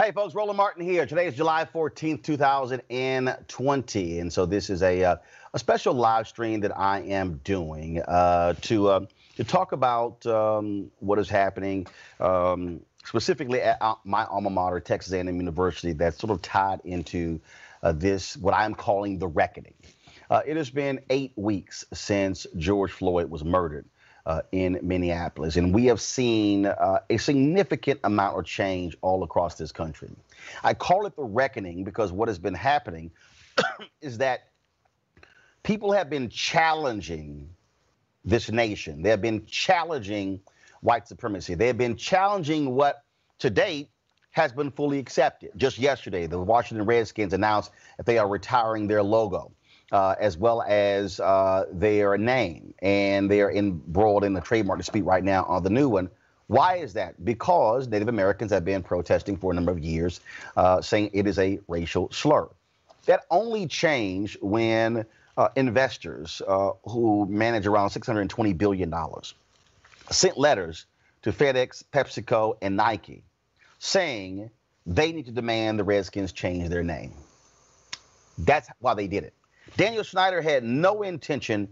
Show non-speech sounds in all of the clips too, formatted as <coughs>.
Hey, folks, Roland Martin here. Today is July 14th, 2020. And so this is a, uh, a special live stream that I am doing uh, to, uh, to talk about um, what is happening um, specifically at uh, my alma mater, Texas A&M University, that's sort of tied into uh, this, what I'm calling the reckoning. Uh, it has been eight weeks since George Floyd was murdered uh, in Minneapolis. And we have seen uh, a significant amount of change all across this country. I call it the reckoning because what has been happening <coughs> is that people have been challenging this nation. They have been challenging white supremacy. They have been challenging what to date has been fully accepted. Just yesterday, the Washington Redskins announced that they are retiring their logo uh, as well as uh, their name, and they are embroiled in the trademark dispute right now on the new one. Why is that? Because Native Americans have been protesting for a number of years, uh, saying it is a racial slur. That only changed when uh, investors uh, who manage around $620 billion sent letters to FedEx, PepsiCo, and Nike saying they need to demand the Redskins change their name. That's why they did it. Daniel Snyder had no intention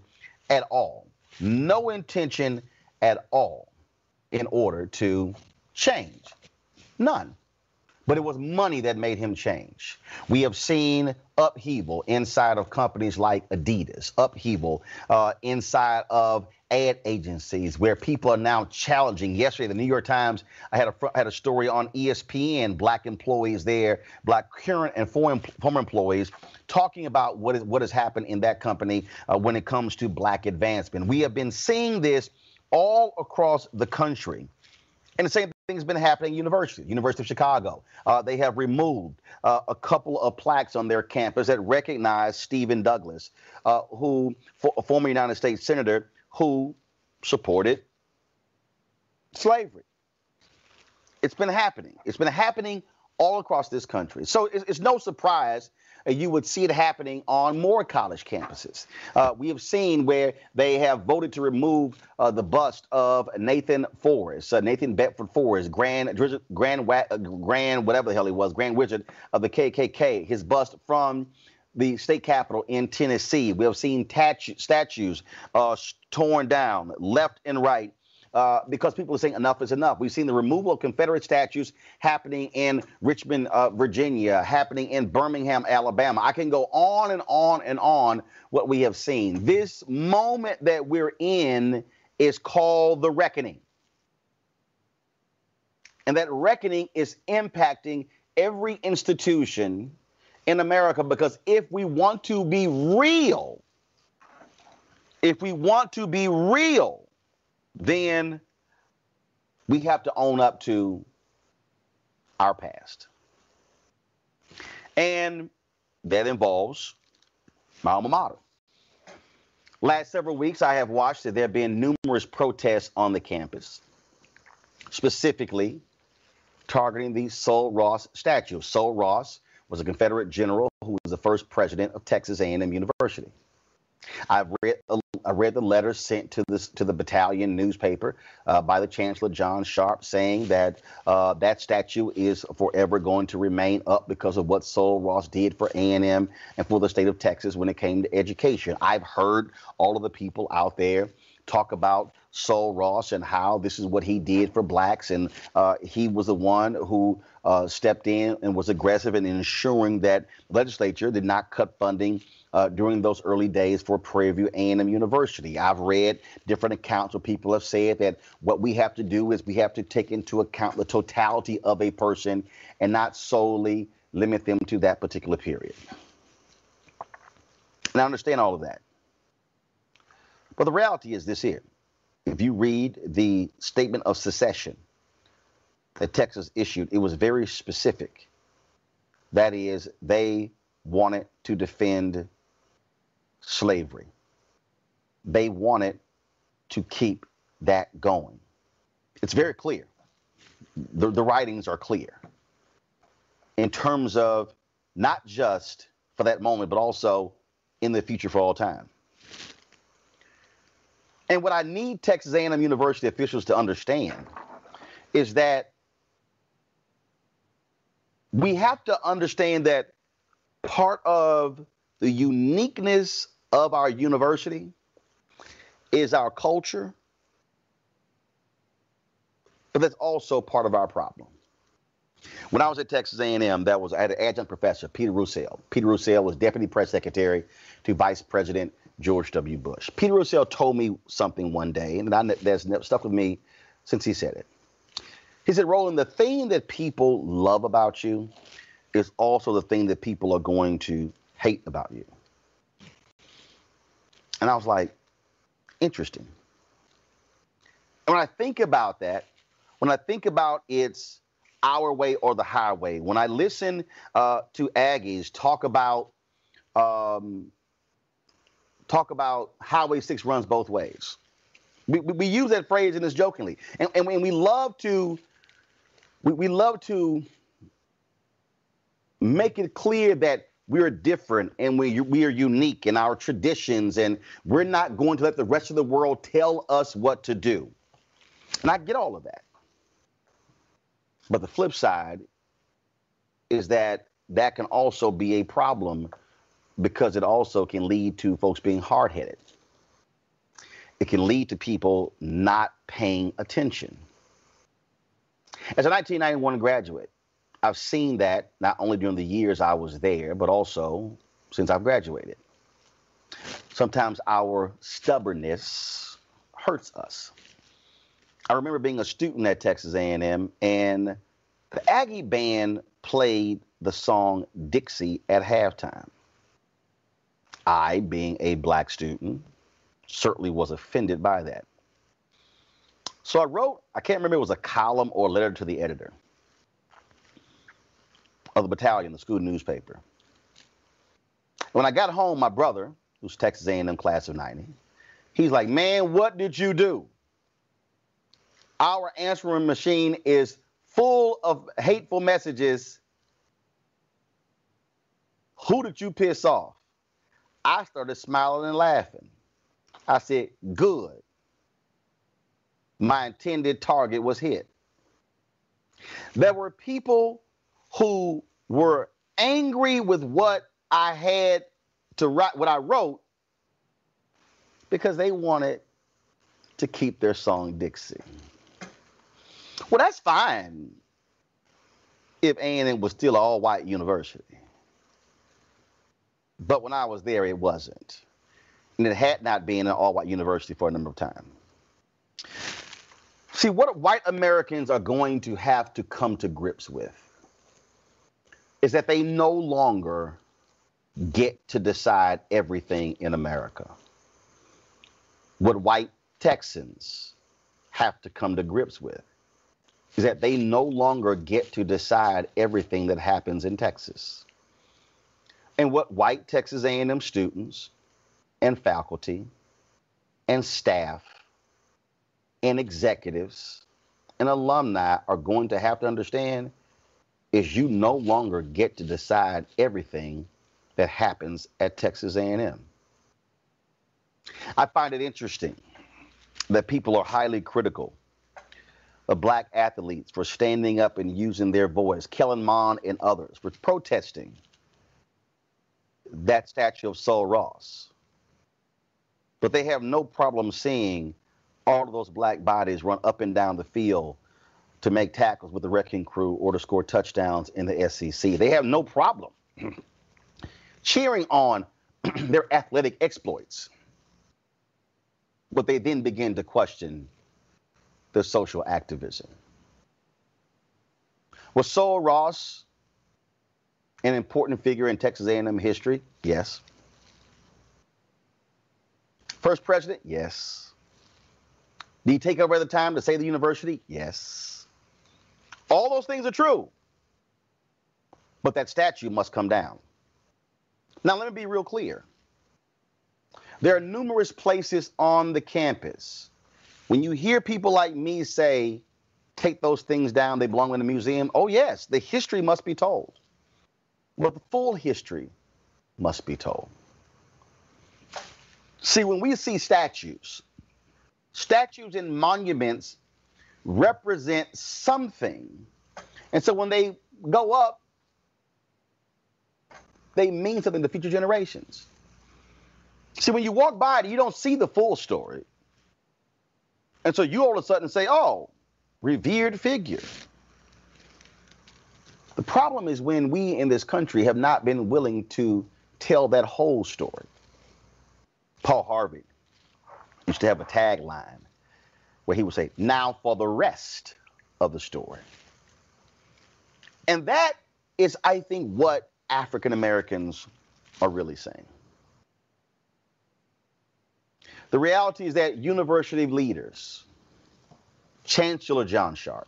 at all, no intention at all in order to change. None. But it was money that made him change. We have seen upheaval inside of companies like Adidas, upheaval uh, inside of ad agencies where people are now challenging. Yesterday, the New York Times I had a had a story on ESPN, black employees there, black current and former employees, talking about what is what has happened in that company uh, when it comes to black advancement. We have been seeing this all across the country, and the same things been happening at university, University of Chicago. Uh, they have removed uh, a couple of plaques on their campus that recognize Stephen Douglas, uh, who, for, a former United States senator, who supported slavery. It's been happening. It's been happening all across this country. So it's, it's no surprise you would see it happening on more college campuses. Uh, we have seen where they have voted to remove uh, the bust of Nathan Forrest, uh, Nathan Bedford Forrest, Grand, Grand, uh, Grand, whatever the hell he was, Grand Wizard of the KKK, his bust from the state capitol in Tennessee. We have seen statues uh, torn down left and right uh, because people are saying enough is enough. We've seen the removal of Confederate statues happening in Richmond, uh, Virginia, happening in Birmingham, Alabama. I can go on and on and on what we have seen. This moment that we're in is called the reckoning. And that reckoning is impacting every institution in America because if we want to be real, if we want to be real, then we have to own up to our past. And that involves my alma mater. Last several weeks, I have watched that there have been numerous protests on the campus, specifically targeting the Sul Ross statue. Sul Ross was a Confederate general who was the first president of Texas A&M University. I've read I read the letter sent to this to the battalion newspaper uh, by the Chancellor John Sharp saying that uh, that statue is forever going to remain up because of what Sul Ross did for A&M and for the state of Texas when it came to education. I've heard all of the people out there talk about Sul Ross and how this is what he did for blacks, and uh, he was the one who uh, stepped in and was aggressive in ensuring that legislature did not cut funding uh, during those early days for Prairie View A&M University. I've read different accounts where people have said that what we have to do is we have to take into account the totality of a person and not solely limit them to that particular period. And I understand all of that. But the reality is this here. If you read the statement of secession that Texas issued, it was very specific. That is, they wanted to defend slavery. They wanted to keep that going. It's very clear. The, the writings are clear in terms of not just for that moment, but also in the future for all time. And what I need Texas A&M University officials to understand is that we have to understand that part of the uniqueness of our university is our culture, but that's also part of our problem. When I was at Texas A&M, that was I had an adjunct professor, Peter Roussel. Peter Roussel was deputy press secretary to Vice President George W. Bush. Peter Roussel told me something one day, and I, that's stuck with me since he said it. He said, Roland, the thing that people love about you is also the thing that people are going to hate about you. And I was like, interesting. And when I think about that, when I think about it's our way or the highway, when I listen uh, to Aggies talk about um, talk about Highway 6 runs both ways. We, we, we use that phrase in this jokingly. And, and, we love to we, we love to make it clear that we're different and we, we are unique in our traditions and we're not going to let the rest of the world tell us what to do. And I get all of that. But the flip side is that that can also be a problem because it also can lead to folks being hard headed. It can lead to people not paying attention. As a 1991 graduate, I've seen that not only during the years I was there, but also since I've graduated. Sometimes our stubbornness hurts us. I remember being a student at Texas A&M and the Aggie band played the song Dixie at halftime. I, being a black student, certainly was offended by that. So I wrote, I can't remember it was a column or a letter to the editor of the battalion, the school newspaper. When I got home, my brother, who's Texas A&M class of 90, he's like, man, what did you do? Our answering machine is full of hateful messages. Who did you piss off? I started smiling and laughing. I said, good. My intended target was hit. There were people who were angry with what I had to write, what I wrote, because they wanted to keep their song Dixie. Well, that's fine if A&M was still an all-white university. But when I was there, it wasn't. And it had not been an all-white university for a number of times. See, what white Americans are going to have to come to grips with is that they no longer get to decide everything in America. What white Texans have to come to grips with is that they no longer get to decide everything that happens in Texas. And what white Texas A&M students and faculty and staff and executives and alumni are going to have to understand is you no longer get to decide everything that happens at Texas A&M. I find it interesting that people are highly critical of black athletes for standing up and using their voice, Kellen Mond and others for protesting that statue of Sul Ross. But they have no problem seeing all of those black bodies run up and down the field to make tackles with the wrecking crew or to score touchdowns in the SEC. They have no problem <clears throat> cheering on <clears throat> their athletic exploits. But they then begin to question their social activism. Was Sul Ross an important figure in Texas A&M history? Yes. First president? Yes. Did he take over at the time to save the university? Yes. All those things are true. But that statue must come down. Now, let me be real clear. There are numerous places on the campus. When you hear people like me say, take those things down, they belong in the museum, oh, yes, the history must be told. But the full history must be told. See, when we see statues, statues and monuments represent something. And so when they go up, they mean something to future generations. See, when you walk by it, you don't see the full story. And so you all of a sudden say, oh, revered figure. The problem is when we in this country have not been willing to tell that whole story. Paul Harvey used to have a tagline where he would say, now for the rest of the story. And that is, I think, what African Americans are really saying. The reality is that university leaders, Chancellor John Sharp,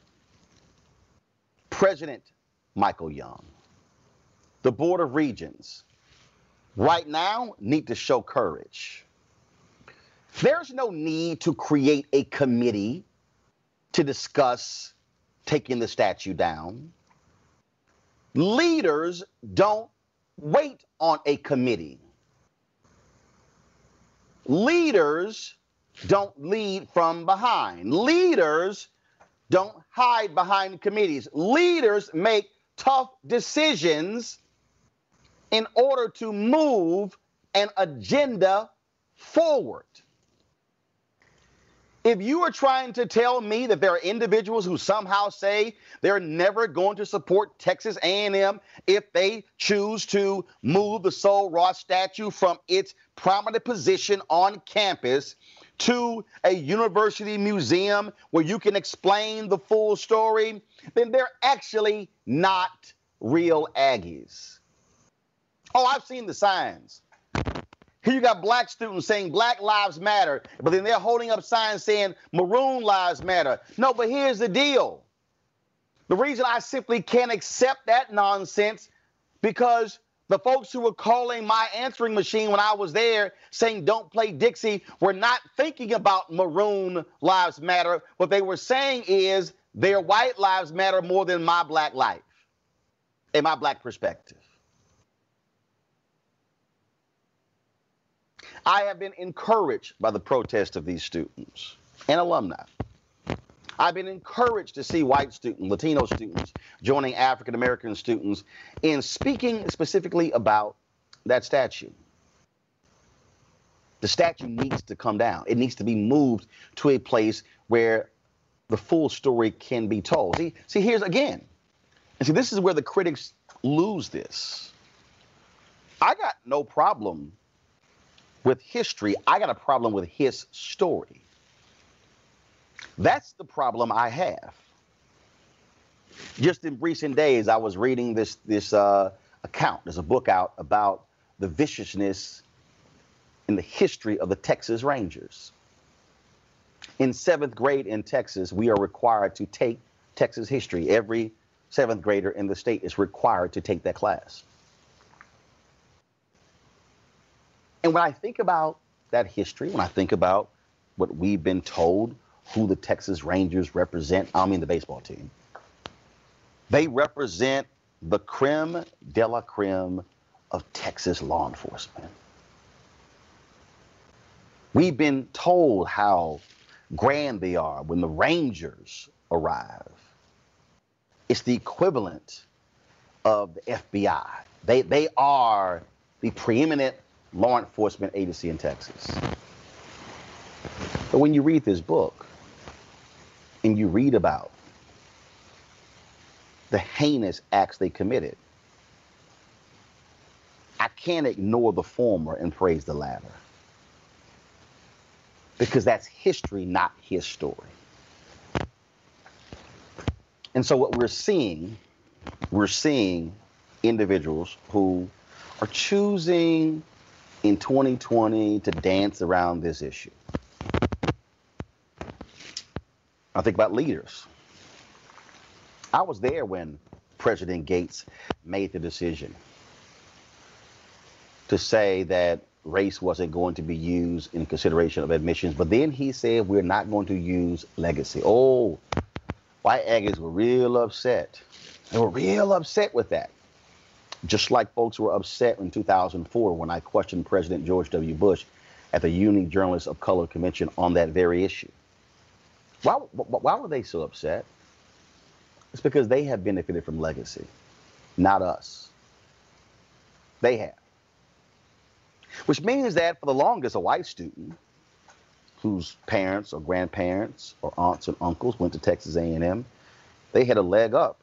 President Michael Young, the Board of Regents, right now need to show courage. There's no need to create a committee to discuss taking the statue down. Leaders don't wait on a committee. Leaders don't lead from behind. Leaders don't hide behind committees. Leaders make tough decisions in order to move an agenda forward. If you are trying to tell me that there are individuals who somehow say they're never going to support Texas A&M if they choose to move the Sul Ross statue from its prominent position on campus to a university museum where you can explain the full story, then they're actually not real Aggies. Oh, I've seen the signs. Here you got black students saying Black Lives Matter, but then they're holding up signs saying Maroon Lives Matter. No, but here's the deal. The reason I simply can't accept that nonsense because the folks who were calling my answering machine when I was there saying don't play Dixie were not thinking about Maroon Lives Matter. What they were saying is their white lives matter more than my black life and my black perspective. I have been encouraged by the protest of these students and alumni. I've been encouraged to see white students, Latino students joining African American students in speaking specifically about that statue. The statue needs to come down. It needs to be moved to a place where the full story can be told. See, see, here's again. And see, this is where the critics lose this. I got no problem with history. I got a problem with his story. That's the problem I have. Just in recent days, I was reading this this uh, account. There's a book out about the viciousness in the history of the Texas Rangers. In seventh grade in Texas, we are required to take Texas history. Every seventh grader in the state is required to take that class. And when I think about that history, when I think about what we've been told who the Texas Rangers represent. I mean the baseball team. They represent the creme de la creme of Texas law enforcement. We've been told how grand they are when the Rangers arrive. It's the equivalent of the FBI. They, they are the preeminent law enforcement agency in Texas. But when you read this book, and you read about the heinous acts they committed, I can't ignore the former and praise the latter. Because that's history, not his story. And so what we're seeing, we're seeing individuals who are choosing in 2020 to dance around this issue. I think about leaders. I was there when President Gates made the decision to say that race wasn't going to be used in consideration of admissions, but then he said we're not going to use legacy. Oh, white Aggies were real upset. They were real upset with that. Just like folks were upset in 2004 when I questioned President George W. Bush at the Unity Journalists of Color Convention on that very issue. Why, why were they so upset? It's because they have benefited from legacy, not us. They have. Which means that for the longest, a white student whose parents or grandparents or aunts and uncles went to Texas A&M, they had a leg up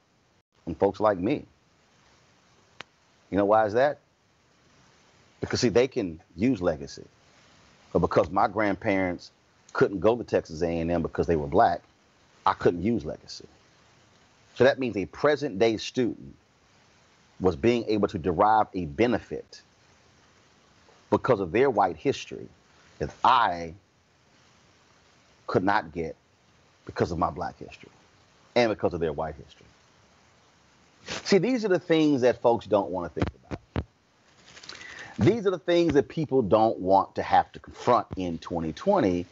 on folks like me. You know why is that? Because see, they can use legacy. But because my grandparents couldn't go to Texas A&M because they were black, I couldn't use legacy. So that means a present day student was being able to derive a benefit because of their white history that I could not get because of my black history and because of their white history. See, these are the things that folks don't want to think about. These are the things that people don't want to have to confront in 2020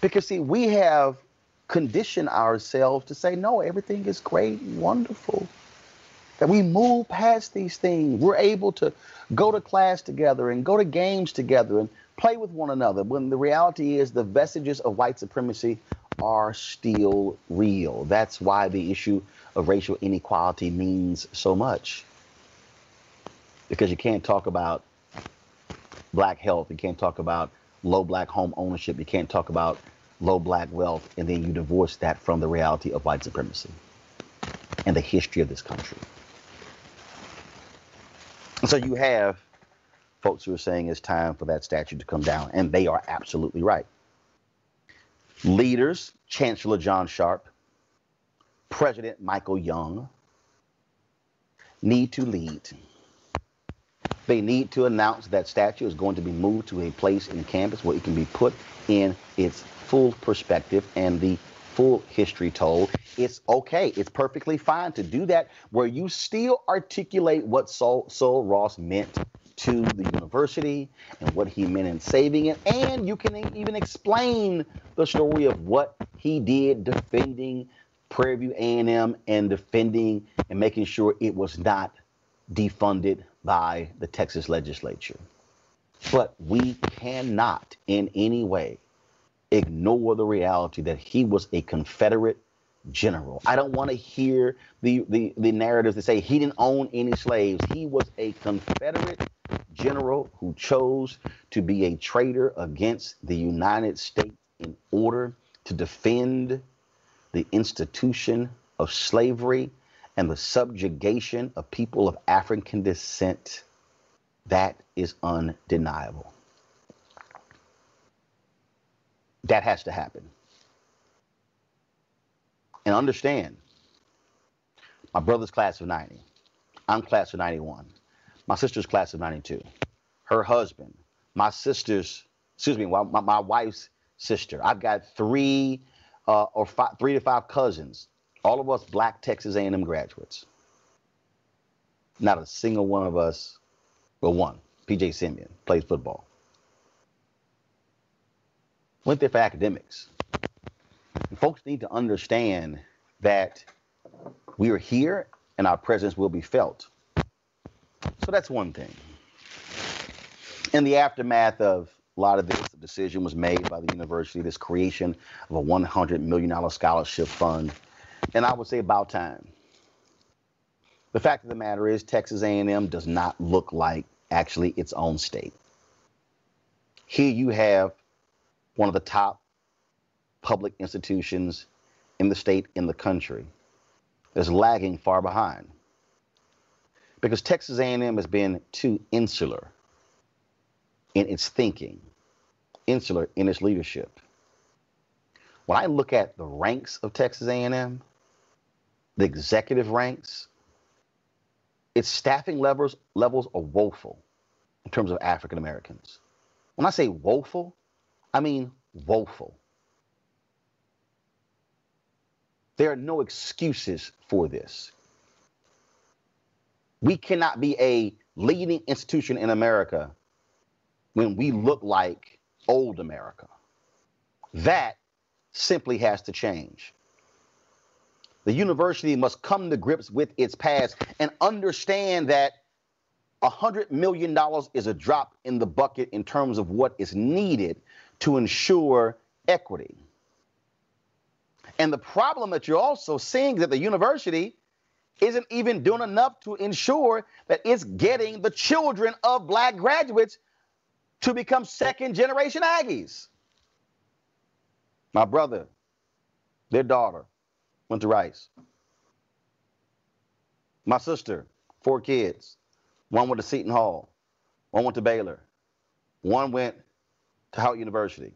because, see, we have conditioned ourselves to say, no, everything is great, and wonderful. That we move past these things. We're able to go to class together and go to games together and play with one another. When the reality is, the vestiges of white supremacy are still real. That's why the issue of racial inequality means so much. Because you can't talk about black health, you can't talk about low black home ownership. You can't talk about low black wealth and then you divorce that from the reality of white supremacy and the history of this country. So you have folks who are saying it's time for that statue to come down, and they are absolutely right. Leaders, Chancellor John Sharp, President Michael Young, need to lead. They need to announce that statue is going to be moved to a place in campus where it can be put in its full perspective and the full history told. It's okay. It's perfectly fine to do that where you still articulate what Sul, Sul Ross meant to the university and what he meant in saving it. And you can even explain the story of what he did defending Prairie View A&M and defending and making sure it was not defunded by the Texas legislature. But we cannot in any way ignore the reality that he was a Confederate general. I don't want to hear the, the, the narratives that say he didn't own any slaves. He was a Confederate general who chose to be a traitor against the United States in order to defend the institution of slavery and the subjugation of people of African descent. That is undeniable. That has to happen. And understand, my brother's class of 90. I'm class of 91. My sister's class of 92. Her husband, my sister's, excuse me, my, my wife's sister. I've got three uh, or five, three to five cousins, all of us black Texas A&M graduates. Not a single one of us, but one, PJ Simeon, plays football. Went there for academics. And folks need to understand that we are here and our presence will be felt. So that's one thing. In the aftermath of a lot of this, the decision was made by the university, this creation of a $100 million scholarship fund. And I would say about time. The fact of the matter is Texas A&M does not look like actually its own state. Here you have one of the top public institutions in the state, in the country, that's lagging far behind. Because Texas A&M has been too insular in its thinking, insular in its leadership. When I look at the ranks of Texas A&M, the executive ranks, its staffing levels levels are woeful in terms of African Americans. When I say woeful, I mean woeful. There are no excuses for this. We cannot be a leading institution in America when we look like old America. That simply has to change. The university must come to grips with its past and understand that $100 million is a drop in the bucket in terms of what is needed to ensure equity. And the problem that you're also seeing is that the university isn't even doing enough to ensure that it's getting the children of black graduates to become second generation Aggies. My brother, their daughter, went to Rice. My sister, four kids. One went to Seton Hall. One went to Baylor. One went to Howard University.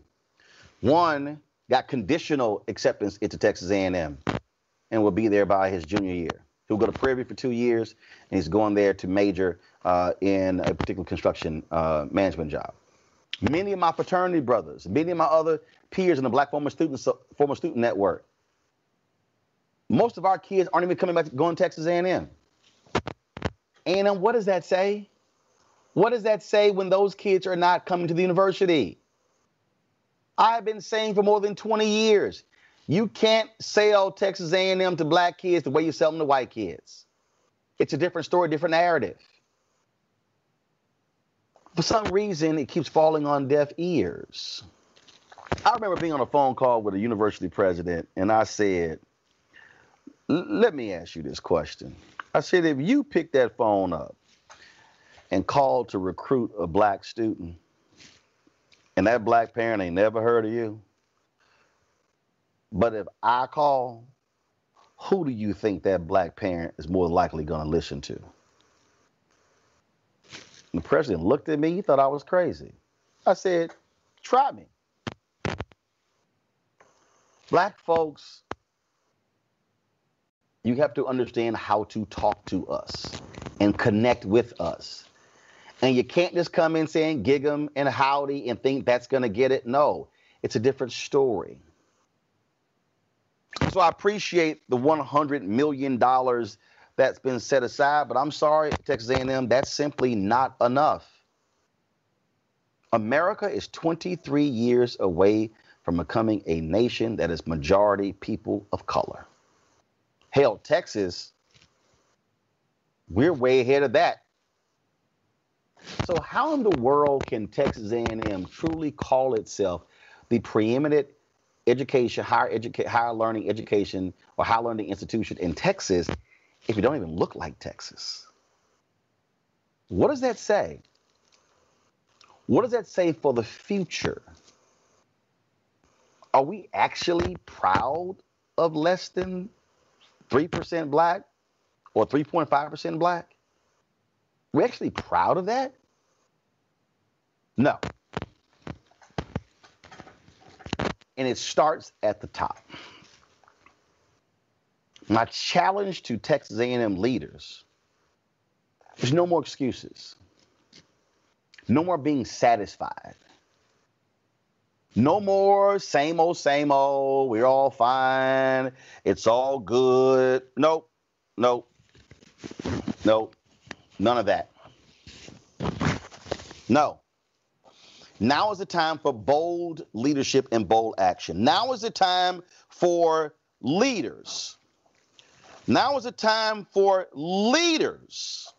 One got conditional acceptance into Texas A&M and will be there by his junior year. He'll go to Prairie for two years, and he's going there to major uh, in a particular construction uh, management job. Many of my fraternity brothers, many of my other peers in the Black Former Student Former Student Network, most of our kids aren't even coming back to going to Texas A&M. A&M, what does that say? What does that say when those kids are not coming to the university? I've been saying for more than 20 years, you can't sell Texas A&M to black kids the way you sell them to white kids. It's a different story, different narrative. For some reason, it keeps falling on deaf ears. I remember being on a phone call with a university president, and I said, Let me ask you this question. I said, if you pick that phone up and call to recruit a black student, and that black parent ain't never heard of you, but if I call, who do you think that black parent is more likely going to listen to? the president looked at me. He thought I was crazy. I said, try me. Black folks, you have to understand how to talk to us and connect with us And you can't just come in saying gig 'em and howdy and think that's going to get it. No, it's a different story. So I appreciate the $100 million that's been set aside, but I'm sorry, Texas A&M, that's simply not enough. America is 23 years away from becoming a nation that is majority people of color. Hell, Texas, we're way ahead of that. So how in the world can Texas A&M truly call itself the preeminent education, higher education, higher learning education or higher learning institution in Texas if you don't even look like Texas? What does that say? What does that say for the future? Are we actually proud of less than 3% black or 3.5% black? We're actually proud of that? No. And it starts at the top. My challenge to Texas A&M leaders there's no more excuses. No more being satisfied. No more same old, same old. We're all fine. It's all good. Nope. Nope. Nope. None of that. No. Now is the time for bold leadership and bold action. Now is the time for leaders. Now is the time for leaders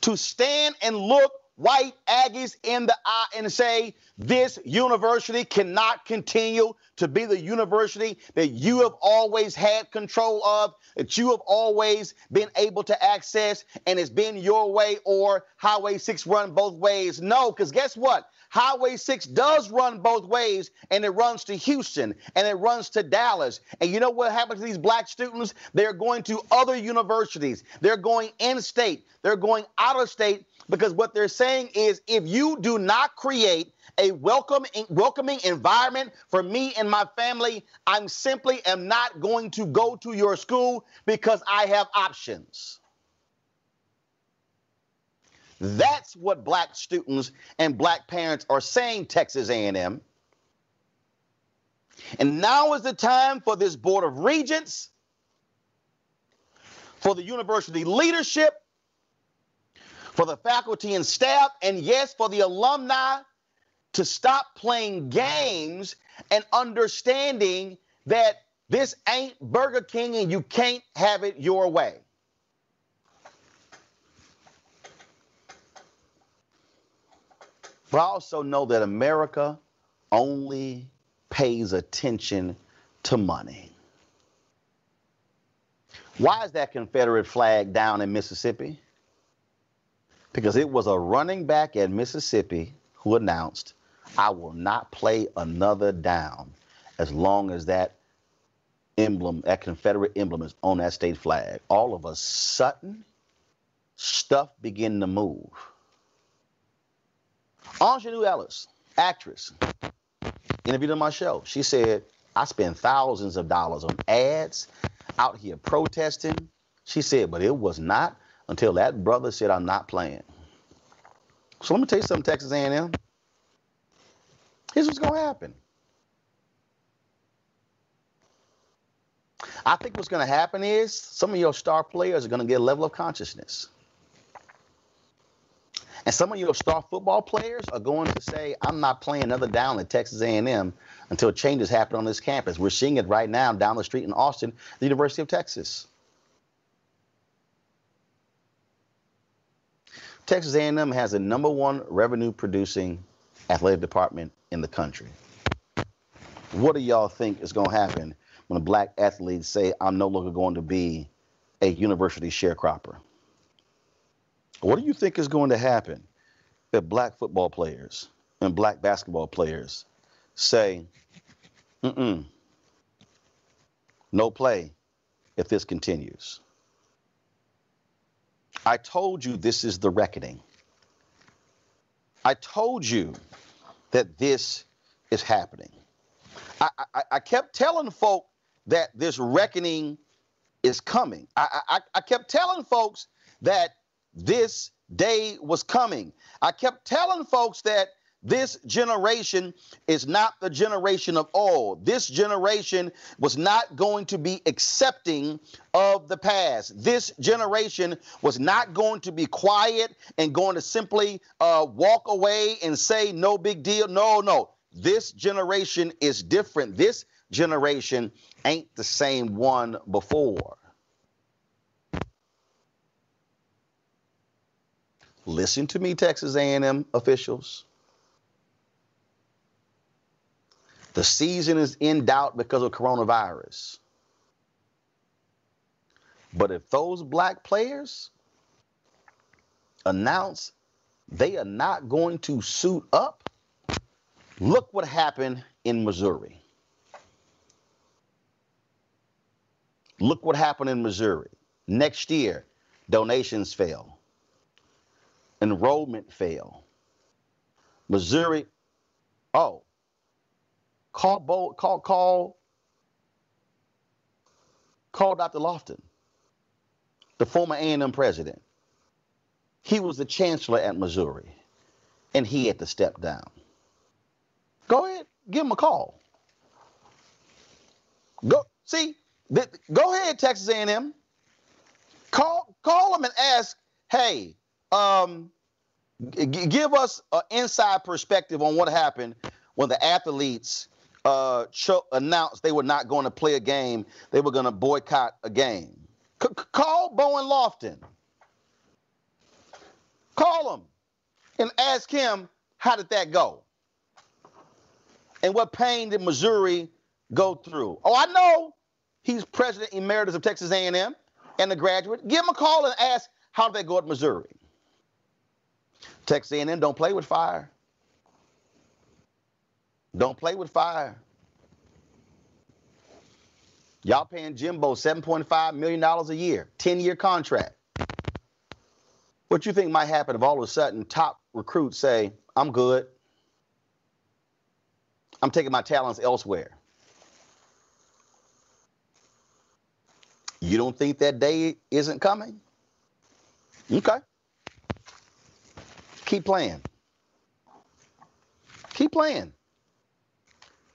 to stand and look white Aggies in the eye and say, this university cannot continue to be the university that you have always had control of, that you have always been able to access, and it's been your way or Highway 6 run both ways. No, because guess what? Highway 6 does run both ways, and it runs to Houston and it runs to Dallas. And you know what happens to these black students? They're going to other universities, they're going in state, they're going out of state because what they're saying is if you do not create a welcome, welcoming environment for me and my family, I'm simply am not going to go to your school because I have options. That's what black students and black parents are saying Texas A&M. And now is the time for this board of regents, for the university leadership, for the faculty and staff, and yes, for the alumni to stop playing games and understanding that this ain't Burger King and you can't have it your way. But I also know that America only pays attention to money. Why is that Confederate flag down in Mississippi? Because it was a running back at Mississippi who announced, I will not play another down as long as that emblem, that Confederate emblem is on that state flag. All of a sudden, stuff began to move. Aunjanue Ellis, actress, interviewed on my show. She said, I spend thousands of dollars on ads out here protesting. She said, but it was not until that brother said, I'm not playing. So let me tell you something, Texas A&M. Here's what's going to happen. I think what's going to happen is some of your star players are going to get a level of consciousness. And some of your star football players are going to say, I'm not playing another down at Texas A&M until changes happen on this campus. We're seeing it right now down the street in Austin, the University of Texas. Texas A&M has the number one revenue producing athletic department in the country. What do y'all think is going to happen when a black athlete say, I'm no longer going to be a university sharecropper? What do you think is going to happen if black football players and black basketball players say, mm-mm, no play if this continues? I told you this is the reckoning. I told you that this is happening. I, I, I kept telling folk that this reckoning is coming. I, I, I kept telling folks that this day was coming. I kept telling folks that this generation is not the generation of old. This generation was not going to be accepting of the past. This generation was not going to be quiet and going to simply uh, walk away and say, no big deal. No, no. This generation is different. This generation ain't the same one before. Listen to me, Texas A&M officials. The season is in doubt because of coronavirus. But if those black players announce they are not going to suit up, look what happened in Missouri. Look what happened in Missouri. Next year, donations fell, enrollment fell. Missouri, oh, Call Bo, call call call Dr. Loftin, the former A&M president. He was the chancellor at Missouri, and he had to step down. Go ahead, give him a call. Go see, th- go ahead, Texas A&M. Call call him and ask, hey, um, g- give us an inside perspective on what happened when the athletes uh, cho- announced they were not going to play a game, they were going to boycott a game. C- call Bowen Loftin. Call him and ask him how did that go? And what pain did Missouri go through? Oh, I know he's president emeritus of Texas A&M and a graduate. Give him a call and ask how did that go at Missouri? Texas A&M don't play with fire. Don't play with fire. Y'all paying Jimbo $7.5 million a year, 10 year contract. What you think might happen if all of a sudden top recruits say, I'm good? I'm taking my talents elsewhere. You don't think that day isn't coming? Okay. Keep playing. Keep playing.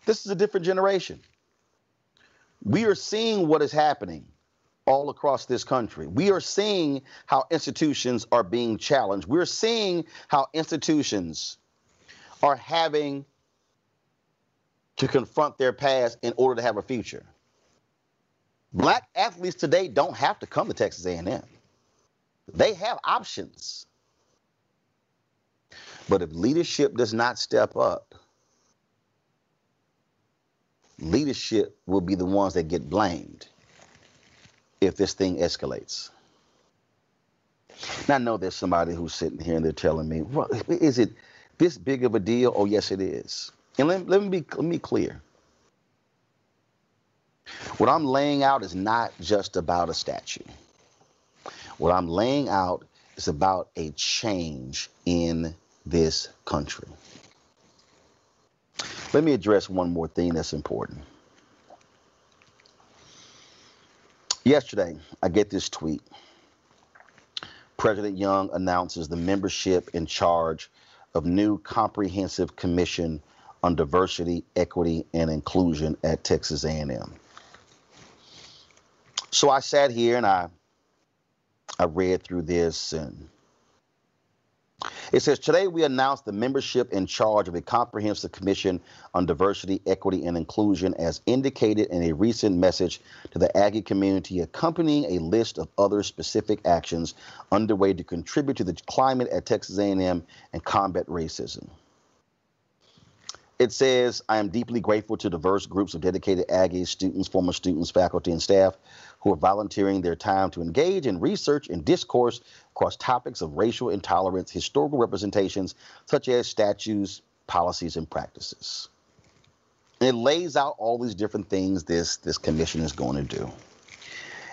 This is a different generation. We are seeing what is happening all across this country. We are seeing how institutions are being challenged. We're seeing how institutions are having to confront their past in order to have a future. Black athletes today don't have to come to Texas A&M. They have options. But if leadership does not step up, leadership will be the ones that get blamed if this thing escalates. Now, I know there's somebody who's sitting here and they're telling me, well, is it this big of a deal? Oh, yes, it is. And let, let, me, be, let me be clear. What I'm laying out is not just about a statue. What I'm laying out is about a change in this country. Let me address one more thing that's important. Yesterday, I get this tweet. President Young announces the membership in charge of new comprehensive commission on diversity, equity, and inclusion at Texas A&M. So I sat here and I I read through this and it says, Today we announce the membership in charge of a comprehensive commission on diversity, equity, and inclusion, as indicated in a recent message to the Aggie community, accompanying a list of other specific actions underway to contribute to the climate at Texas A&M and combat racism. It says, I am deeply grateful to diverse groups of dedicated Aggies, students, former students, faculty, and staff who are volunteering their time to engage in research and discourse across topics of racial intolerance, historical representations, such as statues, policies, and practices. And it lays out all these different things this, this commission is going to do.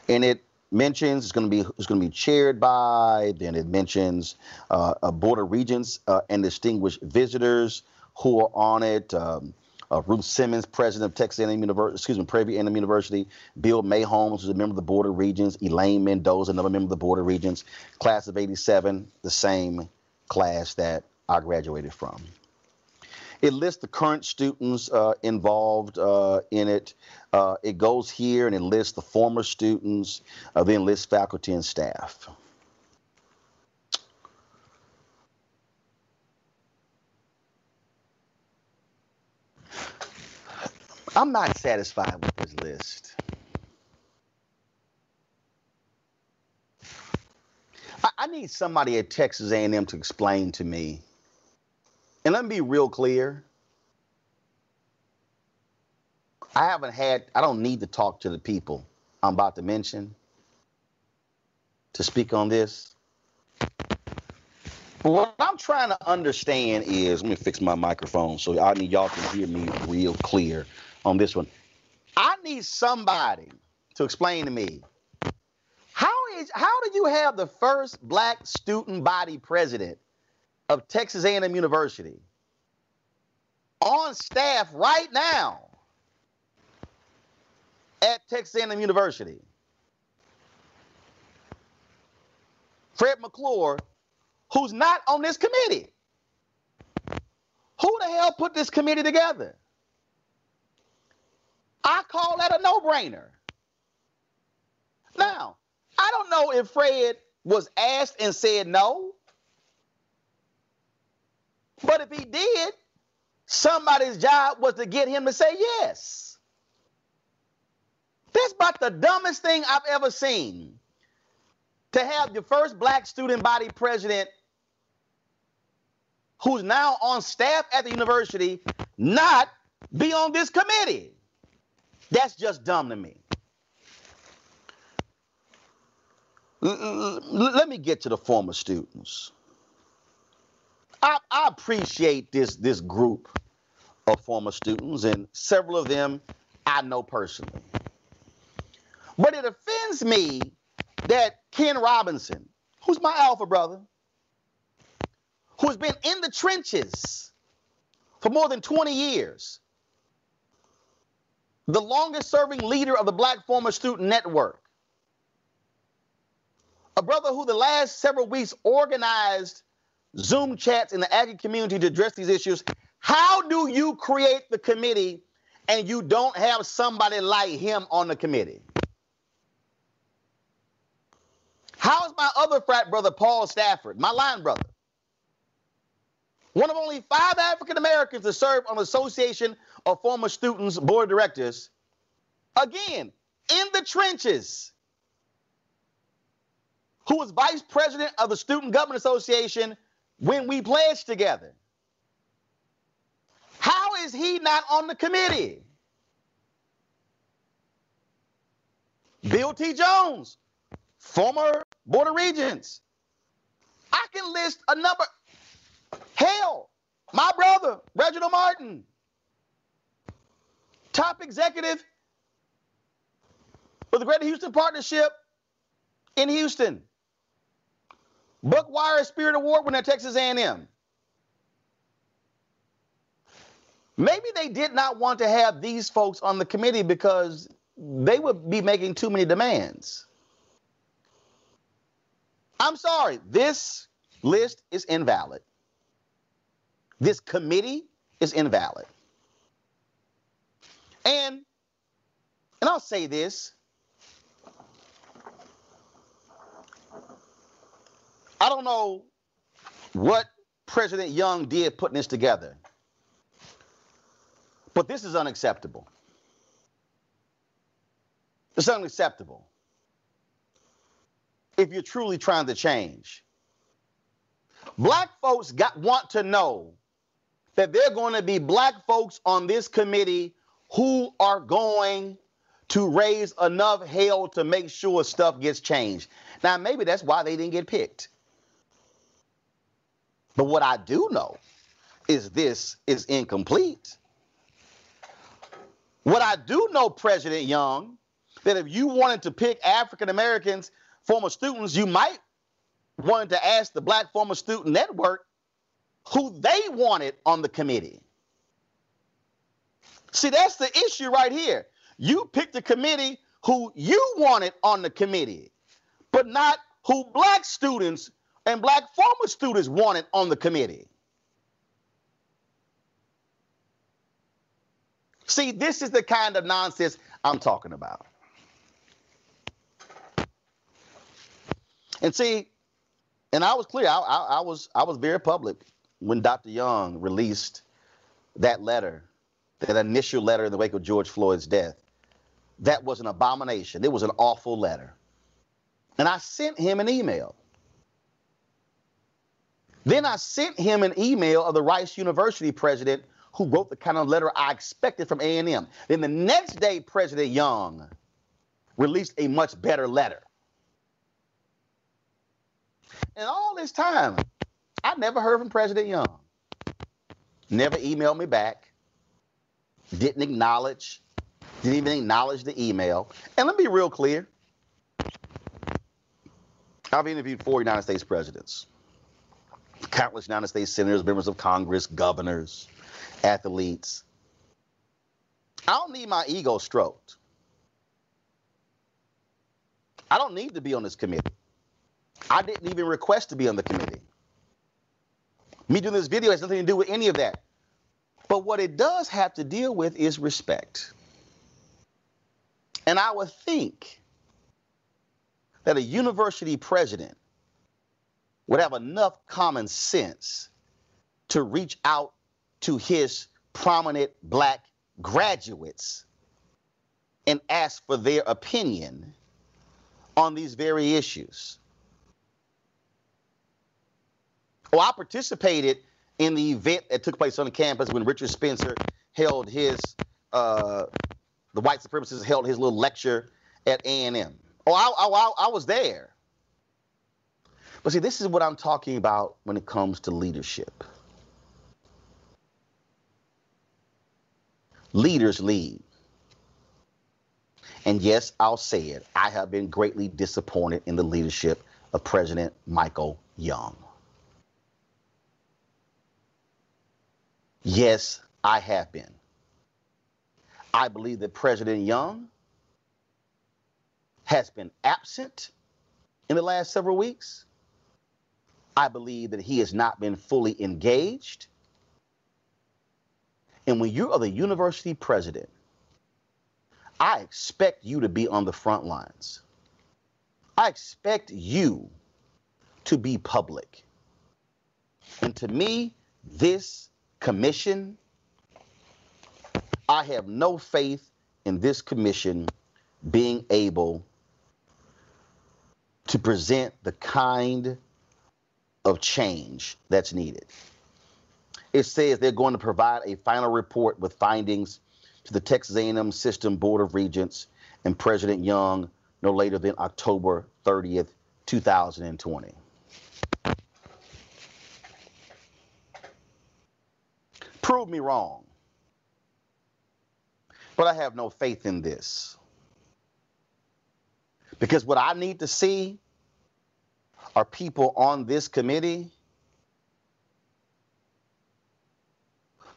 And it mentions it's going to be it's going to be chaired by. Then it mentions uh, a board of regents uh, and distinguished visitors who are on it. Um, Uh, Ruth Simmons, president of Texas A&M University, excuse me, Prairie A&M University. Bill Mahomes, who's a member of the Board of Regents. Elaine Mendoza, another member of the Board of Regents. Class of 87, the same class that I graduated from. It lists the current students uh, involved uh, in it. Uh, it goes here and it lists the former students, uh, then lists faculty and staff. I'm not satisfied with this list. I, I need somebody at Texas A&M to explain to me and let me be real clear. I haven't had, I don't need to talk to the people I'm about to mention to speak on this. What I'm trying to understand is, let me fix my microphone so I need y'all to hear me real clear on this one. I need somebody to explain to me how is how do you have the first black student body president of Texas A&M University on staff right now at Texas A&M University. Fred McClure, who's not on this committee. Who the hell put this committee together? I call that a no-brainer. Now, I don't know if Fred was asked and said no. But if he did, somebody's job was to get him to say yes. That's about the dumbest thing I've ever seen. To have your first black student body president who's now on staff at the university not be on this committee. That's just dumb to me. Let me get to the former students. I, I appreciate this this group of former students, and several of them I know personally. But it offends me that Ken Robinson, who's my alpha brother, who's been in the trenches for more than 20 years, the longest serving leader of the Black Former Student Network, a brother who the last several weeks organized Zoom chats in the Aggie community to address these issues. How do you create the committee and you don't have somebody like him on the committee? How is my other frat brother, Paul Stafford, my line brother? One of only five African Americans to serve on the Association of Former Students Board of Directors. Again, in the trenches. Who was vice president of the Student Government Association when we pledged together. How is he not on the committee? Bill T. Jones, former Board of Regents. I can list a number. Hell, my brother, Reginald Martin, top executive for the Greater Houston Partnership in Houston. Buck Weirus Spirit Award winner at Texas A&M. Maybe they did not want to have these folks on the committee because they would be making too many demands. I'm sorry, this list is invalid. This committee is invalid. And and I'll say this, I don't know what President Young did putting this together, but this is unacceptable. It's unacceptable if you're truly trying to change. Black folks got, want to know that there are going to be black folks on this committee who are going to raise enough hell to make sure stuff gets changed. Now, maybe that's why they didn't get picked. But what I do know is this is incomplete. What I do know, President Young, that if you wanted to pick African Americans, former students, you might wanted to ask the Black Former Student Network who they wanted on the committee. See, that's the issue right here. You picked a committee who you wanted on the committee, but not who black students and black former students wanted on the committee. See, this is the kind of nonsense I'm talking about. And see, and I was clear. I, I, I, was I was very public when Dr. Young released that letter, that initial letter in the wake of George Floyd's death. That was an abomination. It was an awful letter. And I sent him an email. Then I sent him an email of the Rice University president who wrote the kind of letter I expected from A&M. Then the next day, President Young released a much better letter. And all this time, I never heard from President Young. Never emailed me back. Didn't acknowledge. Didn't even acknowledge the email. And let me be real clear. I've interviewed four United States presidents, countless United States senators, members of Congress, governors, athletes. I don't need my ego stroked. I don't need to be on this committee. I didn't even request to be on the committee. Me doing this video has nothing to do with any of that. But what it does have to deal with is respect. And I would think that a university president would have enough common sense to reach out to his prominent black graduates and ask for their opinion on these very issues. Oh, I participated in the event that took place on the campus when Richard Spencer held his, uh, the white supremacist held his little lecture at A&M. Oh, I, I, I was there. But see, this is what I'm talking about when it comes to leadership. Leaders lead. And yes, I'll say it. I have been greatly disappointed in the leadership of President Michael Young. Yes, I have been. I believe that President Young has been absent in the last several weeks. I believe that he has not been fully engaged. And when you are the university president, I expect you to be on the front lines. I expect you to be public. And to me, this commission, I have no faith in this commission being able to present the kind of change that's needed. It says they're going to provide a final report with findings to the Texas A&M System Board of Regents and President Young no later than October 30th, 2020. Prove me wrong. But I have no faith in this. Because what I need to see are people on this committee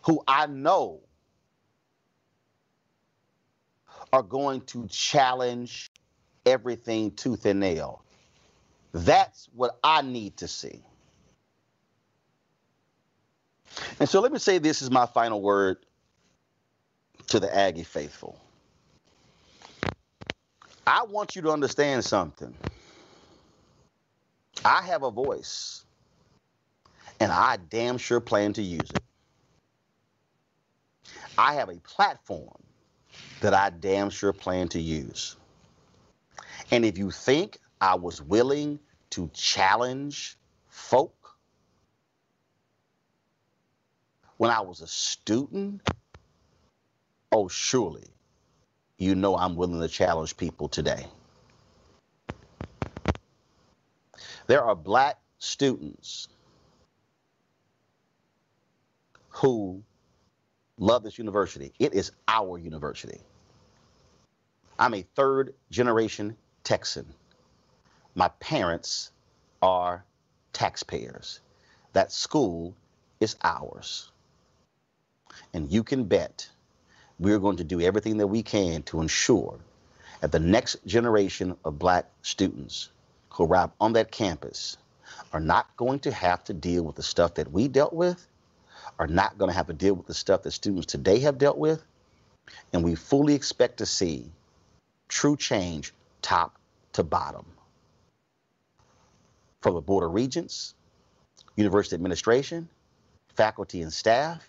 who I know are going to challenge everything tooth and nail. That's what I need to see. And so let me say this is my final word to the Aggie faithful. I want you to understand something. I have a voice, and I damn sure plan to use it. I have a platform that I damn sure plan to use. And if you think I was willing to challenge folk when I was a student, oh, surely you know I'm willing to challenge people today. There are black students who love this university. It is our university. I'm a third generation Texan. My parents are taxpayers. That school is ours. And you can bet we're going to do everything that we can to ensure that the next generation of black students who arrive on that campus are not going to have to deal with the stuff that we dealt with, are not going to have to deal with the stuff that students today have dealt with. And we fully expect to see true change top to bottom. From the Board of Regents, University Administration, faculty and staff,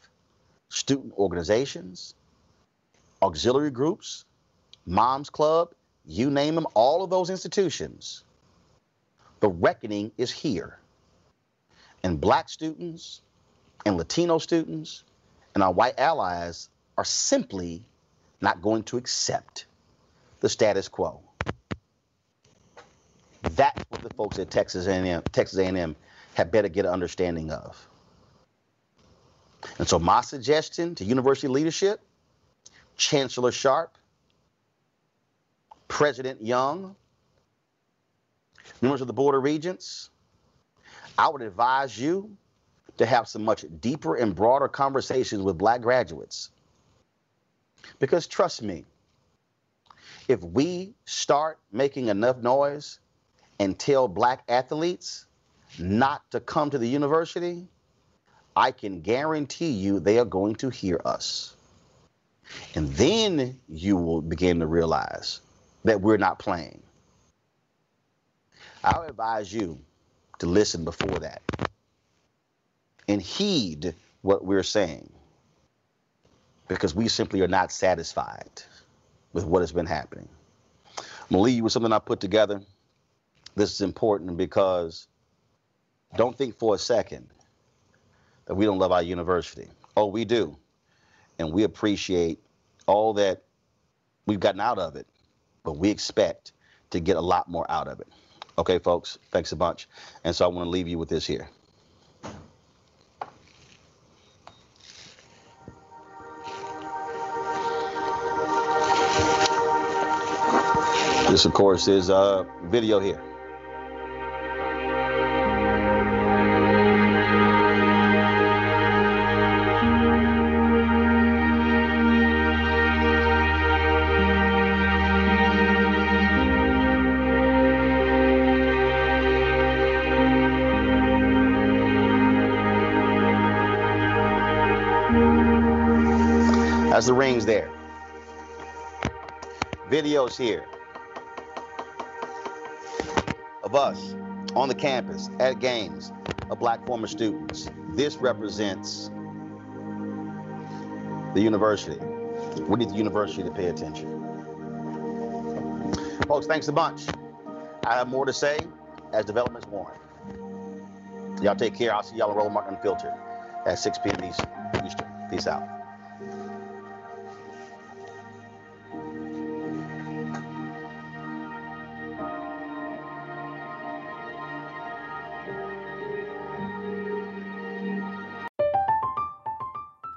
student organizations, auxiliary groups, Moms Club, you name them, all of those institutions the reckoning is here. And black students and Latino students and our white allies are simply not going to accept the status quo. That's what the folks at Texas A&M, Texas A&M have better get an understanding of. And so my suggestion to university leadership, Chancellor Sharp, President Young, members of the Board of Regents, I would advise you to have some much deeper and broader conversations with black graduates. Because trust me, if we start making enough noise and tell black athletes not to come to the university, I can guarantee you they are going to hear us. And then you will begin to realize that we're not playing. I would advise you to listen before that and heed what we're saying because we simply are not satisfied with what has been happening. You with something I put together. This is important because don't think for a second that we don't love our university. Oh, we do. And we appreciate all that we've gotten out of it, but we expect to get a lot more out of it. Okay, folks, thanks a bunch. And so I want to leave you with this here. This, of course, is a video here. The rings there. Videos here of us on the campus at games of black former students. This represents the university. We need the university to pay attention. Folks, thanks a bunch. I have more to say as developments warrant. Y'all take care. I'll see y'all on Roland Martin Unfiltered at 6 p.m. Eastern. Peace out.